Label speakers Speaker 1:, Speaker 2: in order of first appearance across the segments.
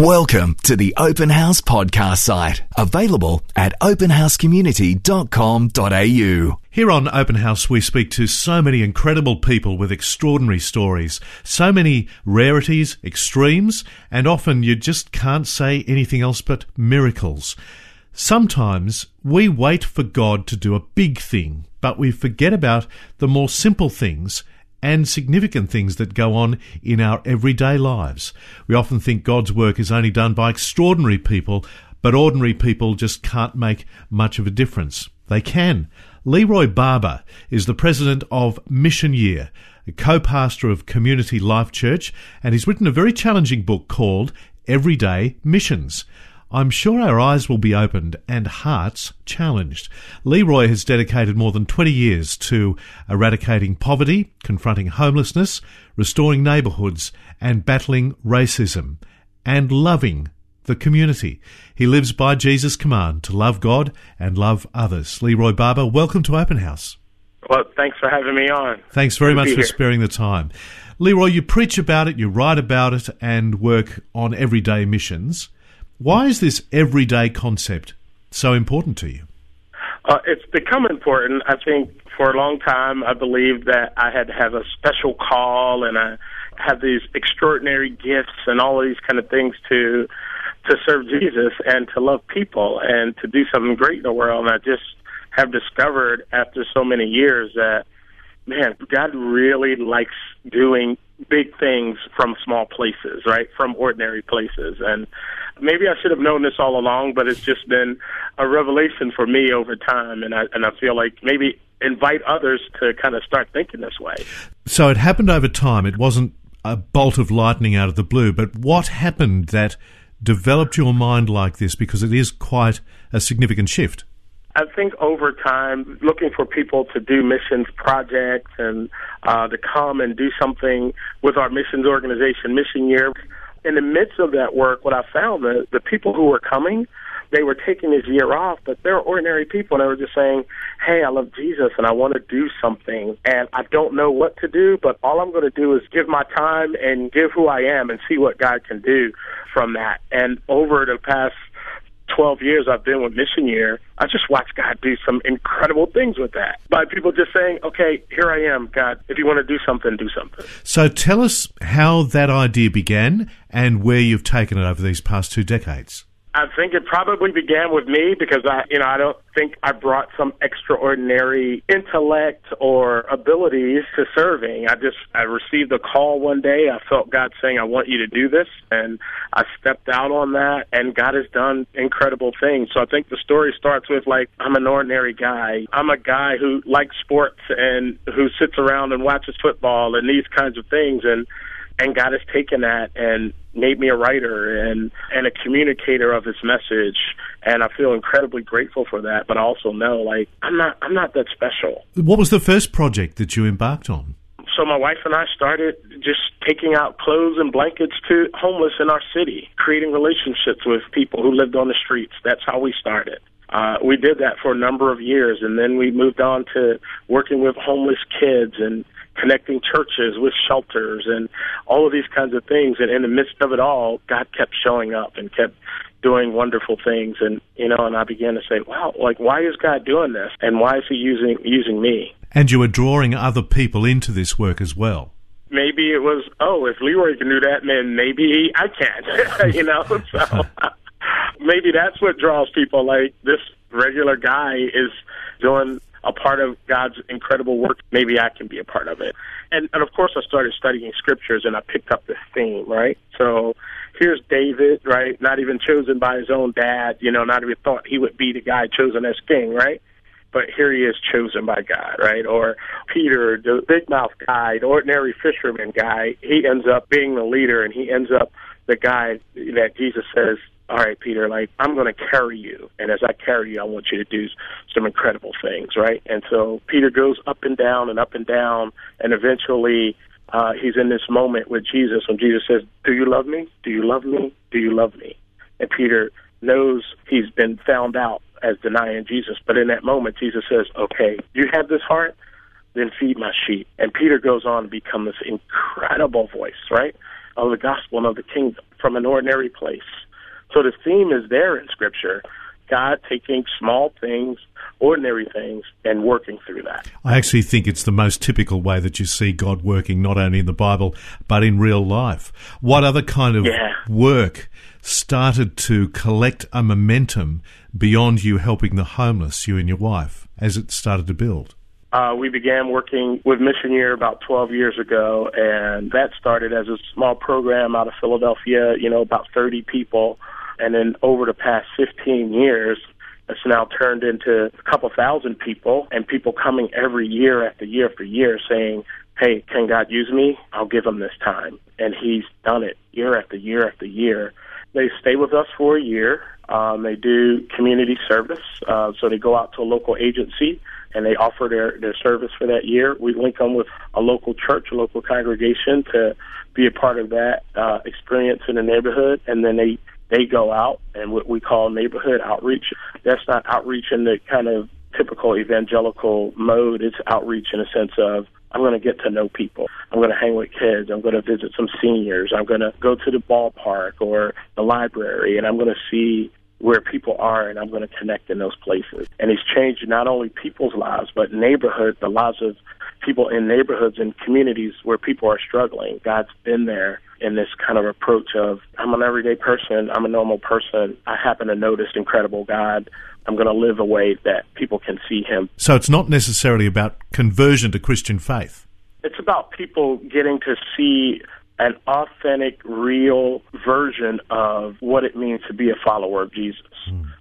Speaker 1: Welcome to the Open House podcast site, available at openhousecommunity.com.au.
Speaker 2: Here on Open House, we speak to so many incredible people with extraordinary stories, so many rarities, extremes, and often you just can't say anything else but miracles. Sometimes we wait for God to do a big thing, but we forget about the more simple things and significant things that go on in our everyday lives. We often think God's work is only done by extraordinary people, but ordinary people just can't make much of a difference. They can. Leroy Barber is the president of Mission Year, a co-pastor of Community Life Church, and he's written a very challenging book called Everyday Missions. I'm sure our eyes will be opened and hearts challenged. Leroy has dedicated more than 20 years to eradicating poverty, confronting homelessness, restoring neighbourhoods, and battling racism, and loving the community. He lives by Jesus' command to love God and love others. Leroy Barber, welcome to Open House.
Speaker 3: Well, thanks for having me on.
Speaker 2: Thanks very
Speaker 3: Good
Speaker 2: much for
Speaker 3: here.
Speaker 2: sparing the time. Leroy, you preach about it, you write about it, and work on everyday missions. Why is this everyday concept so important to you?
Speaker 3: Uh, it's become important. I think for a long time I believed that I had to have a special call and I have these extraordinary gifts and all of these kind of things to to serve Jesus and to love people and to do something great in the world. And I just have discovered after so many years that man, God really likes doing big things from small places, right? From ordinary places. And maybe I should have known this all along, but it's just been a revelation for me over time. And I, and I feel like maybe invite others to kind of start thinking this way.
Speaker 2: So it happened over time. It wasn't a bolt of lightning out of the blue, but what happened that developed your mind like this? Because it is quite a significant shift.
Speaker 3: I think over time, looking for people to do missions projects and uh, to come and do something with our missions organization, Mission Year. In the midst of that work, what I found that the people who were coming, they were taking this year off, but they're ordinary people, and they were just saying, "Hey, I love Jesus, and I want to do something, and I don't know what to do, but all I'm going to do is give my time and give who I am, and see what God can do from that." And over the past 12 years I've been with Mission Year, I just watched God do some incredible things with that. By people just saying, okay, here I am, God. If you want to do something, do something.
Speaker 2: So tell us how that idea began and where you've taken it over these past two decades.
Speaker 3: I think it probably began with me because I, you know, I don't think I brought some extraordinary intellect or abilities to serving. I just, I received a call one day. I felt God saying, I want you to do this. And I stepped out on that and God has done incredible things. So I think the story starts with like, I'm an ordinary guy. I'm a guy who likes sports and who sits around and watches football and these kinds of things. And, and God has taken that and made me a writer and and a communicator of his message and I feel incredibly grateful for that but I also know like I'm not I'm not that special.
Speaker 2: What was the first project that you embarked on?
Speaker 3: So my wife and I started just taking out clothes and blankets to homeless in our city, creating relationships with people who lived on the streets. That's how we started. Uh, we did that for a number of years, and then we moved on to working with homeless kids and connecting churches with shelters and all of these kinds of things. And in the midst of it all, God kept showing up and kept doing wonderful things. And you know, and I began to say, "Wow, like why is God doing this? And why is He using using me?"
Speaker 2: And you were drawing other people into this work as well.
Speaker 3: Maybe it was, oh, if Leroy can do that, then maybe I can. you know, so maybe that's what draws people. Like this regular guy is doing a part of God's incredible work. Maybe I can be a part of it. And and of course I started studying scriptures and I picked up this theme, right? So here's David, right? Not even chosen by his own dad, you know, not even thought he would be the guy chosen as king, right? But here he is chosen by God, right? Or Peter, the big mouth guy, the ordinary fisherman guy, he ends up being the leader and he ends up the guy that Jesus says, all right, Peter, like, I'm going to carry you. And as I carry you, I want you to do some incredible things, right? And so Peter goes up and down and up and down, and eventually uh, he's in this moment with Jesus when Jesus says, Do you love me? Do you love me? Do you love me? And Peter knows he's been found out as denying Jesus. But in that moment, Jesus says, Okay, you have this heart? Then feed my sheep. And Peter goes on to become this incredible voice, right? Of the gospel and of the kingdom. from an ordinary place. So the theme is there in Scripture. God taking small things, ordinary things, and working through that.
Speaker 2: I actually think it's the most typical way that you see God working, not only in the Bible, but in real life. What other kind of
Speaker 3: Yeah.
Speaker 2: work started to collect a momentum beyond you helping the homeless, you and your wife, as it started to build?
Speaker 3: Uh, we began working with Mission Year about 12 years ago, and that started as a small program out of Philadelphia, you know, about 30 people. And then over the past 15 years, it's now turned into a couple thousand people, and people coming every year after year after year saying, Hey, can God use me? I'll give him this time. And he's done it year after year after year. They stay with us for a year. Um, they do community service, uh, so they go out to a local agency and they offer their, their service for that year. We link them with a local church, a local congregation to be a part of that uh, experience in the neighborhood, and then they they go out and what we call neighborhood outreach. That's not outreach in the kind of typical evangelical mode. It's outreach in a sense of I'm going to get to know people. I'm going to hang with kids. I'm going to visit some seniors. I'm going to go to the ballpark or the library, and I'm going to see where people are, and I'm going to connect in those places. And it's changed not only people's lives, but neighborhood, the lives of people in neighborhoods and communities where people are struggling. God's been there in this kind of approach of I'm an everyday person, I'm a normal person. I happen to know this incredible God. I'm going to live a way that people can see him.
Speaker 2: So it's not necessarily about conversion to Christian faith.
Speaker 3: It's about people getting to see an authentic, real version of what it means to be a follower of Jesus.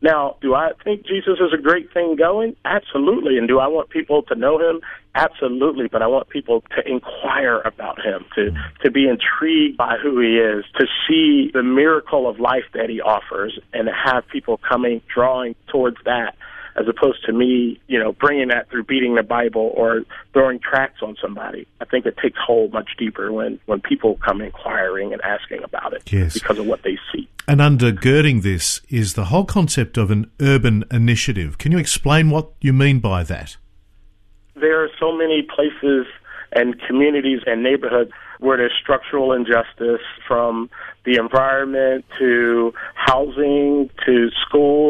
Speaker 3: Now, do I think Jesus is a great thing going? Absolutely. And do I want people to know him? Absolutely. But I want people to inquire about him, to, to be intrigued by who he is, to see the miracle of life that he offers, and have people coming, drawing towards that as opposed to me, you know, bringing that through beating the Bible or throwing tracts on somebody. I think it takes hold much deeper when when people come inquiring and asking about it
Speaker 2: Yes.
Speaker 3: because of what they see.
Speaker 2: And undergirding this is the whole concept of an urban initiative. Can you explain what you mean by that?
Speaker 3: There are so many places and communities and neighborhoods where there's structural injustice from the environment to housing to schooling, all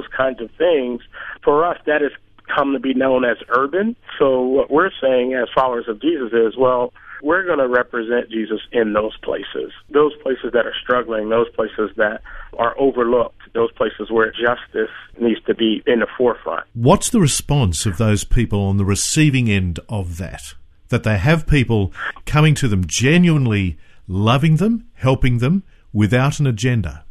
Speaker 3: those kinds of things. For us, that has come to be known as urban. So what we're saying as followers of Jesus is, well, we're going to represent Jesus in those places, those places that are struggling, those places that are overlooked, those places where justice needs to be in the forefront.
Speaker 2: What's the response of those people on the receiving end of that? That they have people coming to them genuinely loving them, helping them without an agenda.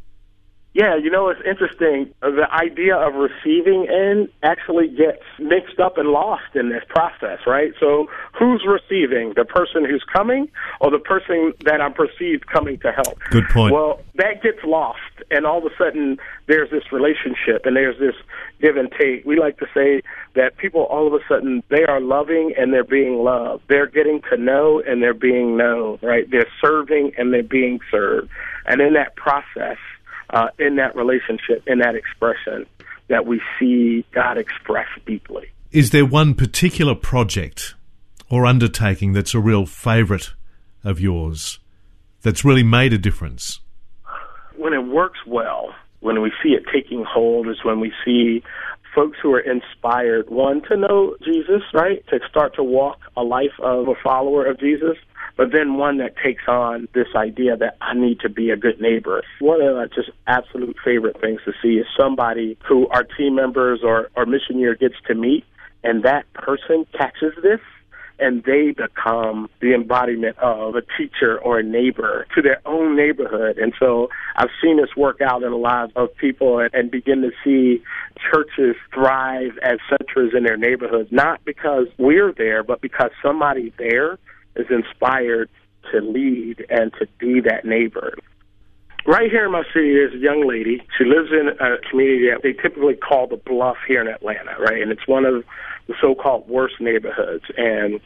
Speaker 3: Yeah, you know, it's interesting. The idea of receiving end actually gets mixed up and lost in this process, right? So, who's receiving? The person who's coming or the person that I'm perceived coming to help?
Speaker 2: Good point.
Speaker 3: Well, that gets lost, and all of a sudden, there's this relationship and there's this give and take. We like to say that people all of a sudden they are loving and they're being loved. They're getting to know and they're being known, right? They're serving and they're being served. And in that process, uh, in that relationship, in that expression, that we see God express deeply.
Speaker 2: Is there one particular project or undertaking that's a real favourite of yours that's really made a difference?
Speaker 3: When it works well, when we see it taking hold, is when we see folks who are inspired, one, to know Jesus, right? To start to walk a life of a follower of Jesus, but then one that takes on this idea that I need to be a good neighbor. One of the just absolute favorite things to see is somebody who our team members or, or mission year gets to meet, and that person catches this and they become the embodiment of a teacher or a neighbor to their own neighborhood. And so I've seen this work out in the lives of people and, and begin to see churches thrive as centers in their neighborhoods, not because we're there, but because somebody there is inspired to lead and to be that neighbor. Right here in my city, there's a young lady. She lives in a community that they typically call the Bluff here in Atlanta, right? And it's one of the so-called worst neighborhoods. And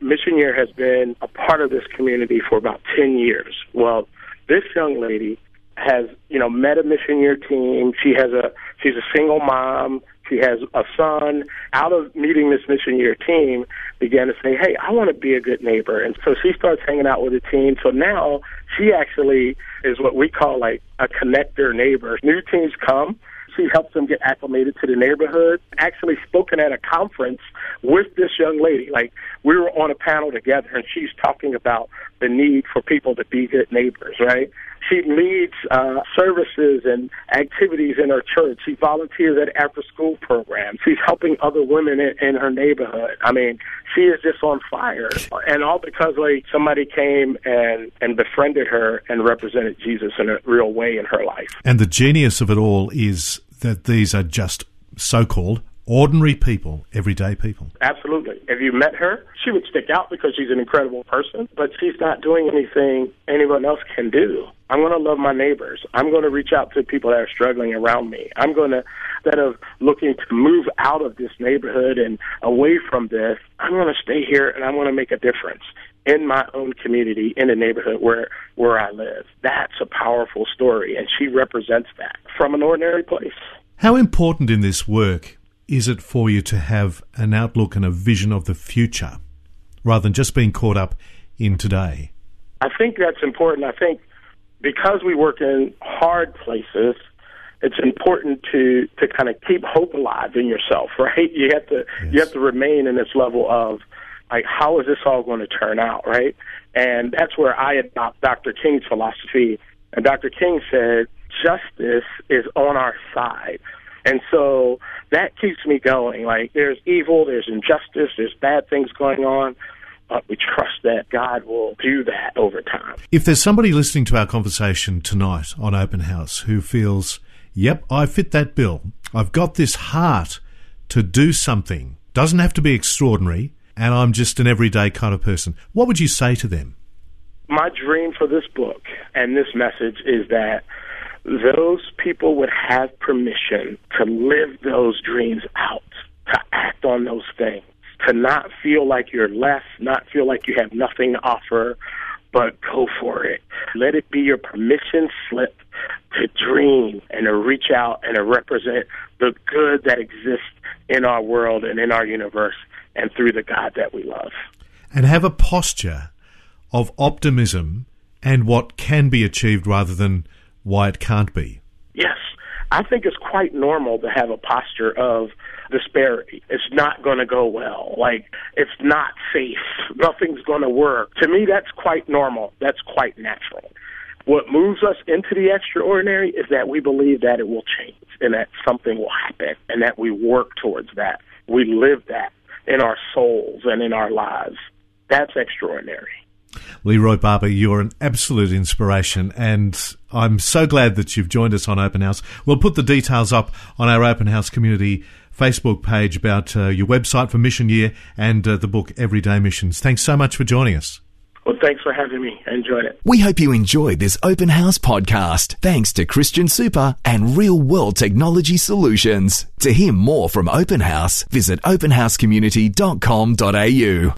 Speaker 3: Mission Year has been a part of this community for about 10 years. Well, this young lady has, you know, met a Mission Year team. She has a, she's a single mom. She has a son out of meeting this mission year team began to say, Hey, I want to be a good neighbor. And so she starts hanging out with the team. So now she actually is what we call like a connector neighbor. New teams come she helps them get acclimated to the neighborhood. Actually, spoken at a conference with this young lady. Like we were on a panel together, and she's talking about the need for people to be good neighbors, right? She leads uh, services and activities in her church. She volunteers at after school programs. She's helping other women in, in her neighborhood. I mean, she is just on fire. And all because like somebody came and, and befriended her and represented Jesus in a real way in her life.
Speaker 2: And the genius of it all is that these are just so called ordinary people, everyday people.
Speaker 3: Absolutely. If you met her, she would stick out because she's an incredible person, but she's not doing anything anyone else can do. I'm going to love my neighbors. I'm going to reach out to people that are struggling around me. I'm going to, instead of looking to move out of this neighborhood and away from this, I'm going to stay here and I'm going to make a difference in my own community, in the neighborhood where where I live. That's a powerful story, and she represents that from an ordinary place.
Speaker 2: How important in this work is it for you to have an outlook and a vision of the future rather than just being caught up in today?
Speaker 3: I think that's important. I think because we work in hard places, it's important to to kind of keep hope alive in yourself, right? You have to yes. you have to remain in this level of like how is this all going to turn out, right? And that's where I adopt Dr. King's philosophy. And Dr. King said justice is on our side. And so that keeps me going. Like there's evil, there's injustice, there's bad things going on, but we trust that God will do that over time.
Speaker 2: If there's somebody listening to our conversation tonight on Open House who feels, yep, I fit that bill. I've got this heart to do something. Doesn't have to be extraordinary and I'm just an everyday kind of person. What would you say to them?
Speaker 3: My dream for this book and this message is that those people would have permission to live those dreams out, to act on those things, to not feel like you're less, not feel like you have nothing to offer, but go for it. Let it be your permission slip to dream and to reach out and to represent the good that exists in our world and in our universe and through the God that we love.
Speaker 2: And have a posture of optimism and what can be achieved rather than why it can't be.
Speaker 3: Yes. I think it's quite normal to have a posture of disparity. It's not going to go well. Like, it's not safe. Nothing's going to work. To me, that's quite normal. That's quite natural. What moves us into the extraordinary is that we believe that it will change and that something will happen and that we work towards that. We live that in our souls and in our lives. That's extraordinary.
Speaker 2: Leroy Barber, you're an absolute inspiration, and I'm so glad that you've joined us on Open House. We'll put the details up on our Open House community Facebook page about uh, your website for Mission Year and uh, the book Everyday Missions. Thanks so much for joining us.
Speaker 3: Well, thanks for having me. I enjoyed it.
Speaker 1: We hope you enjoyed this Open House podcast. Thanks to Christian Super and Real World Technology Solutions. To hear more from Open House, visit openhousecommunity.com.au.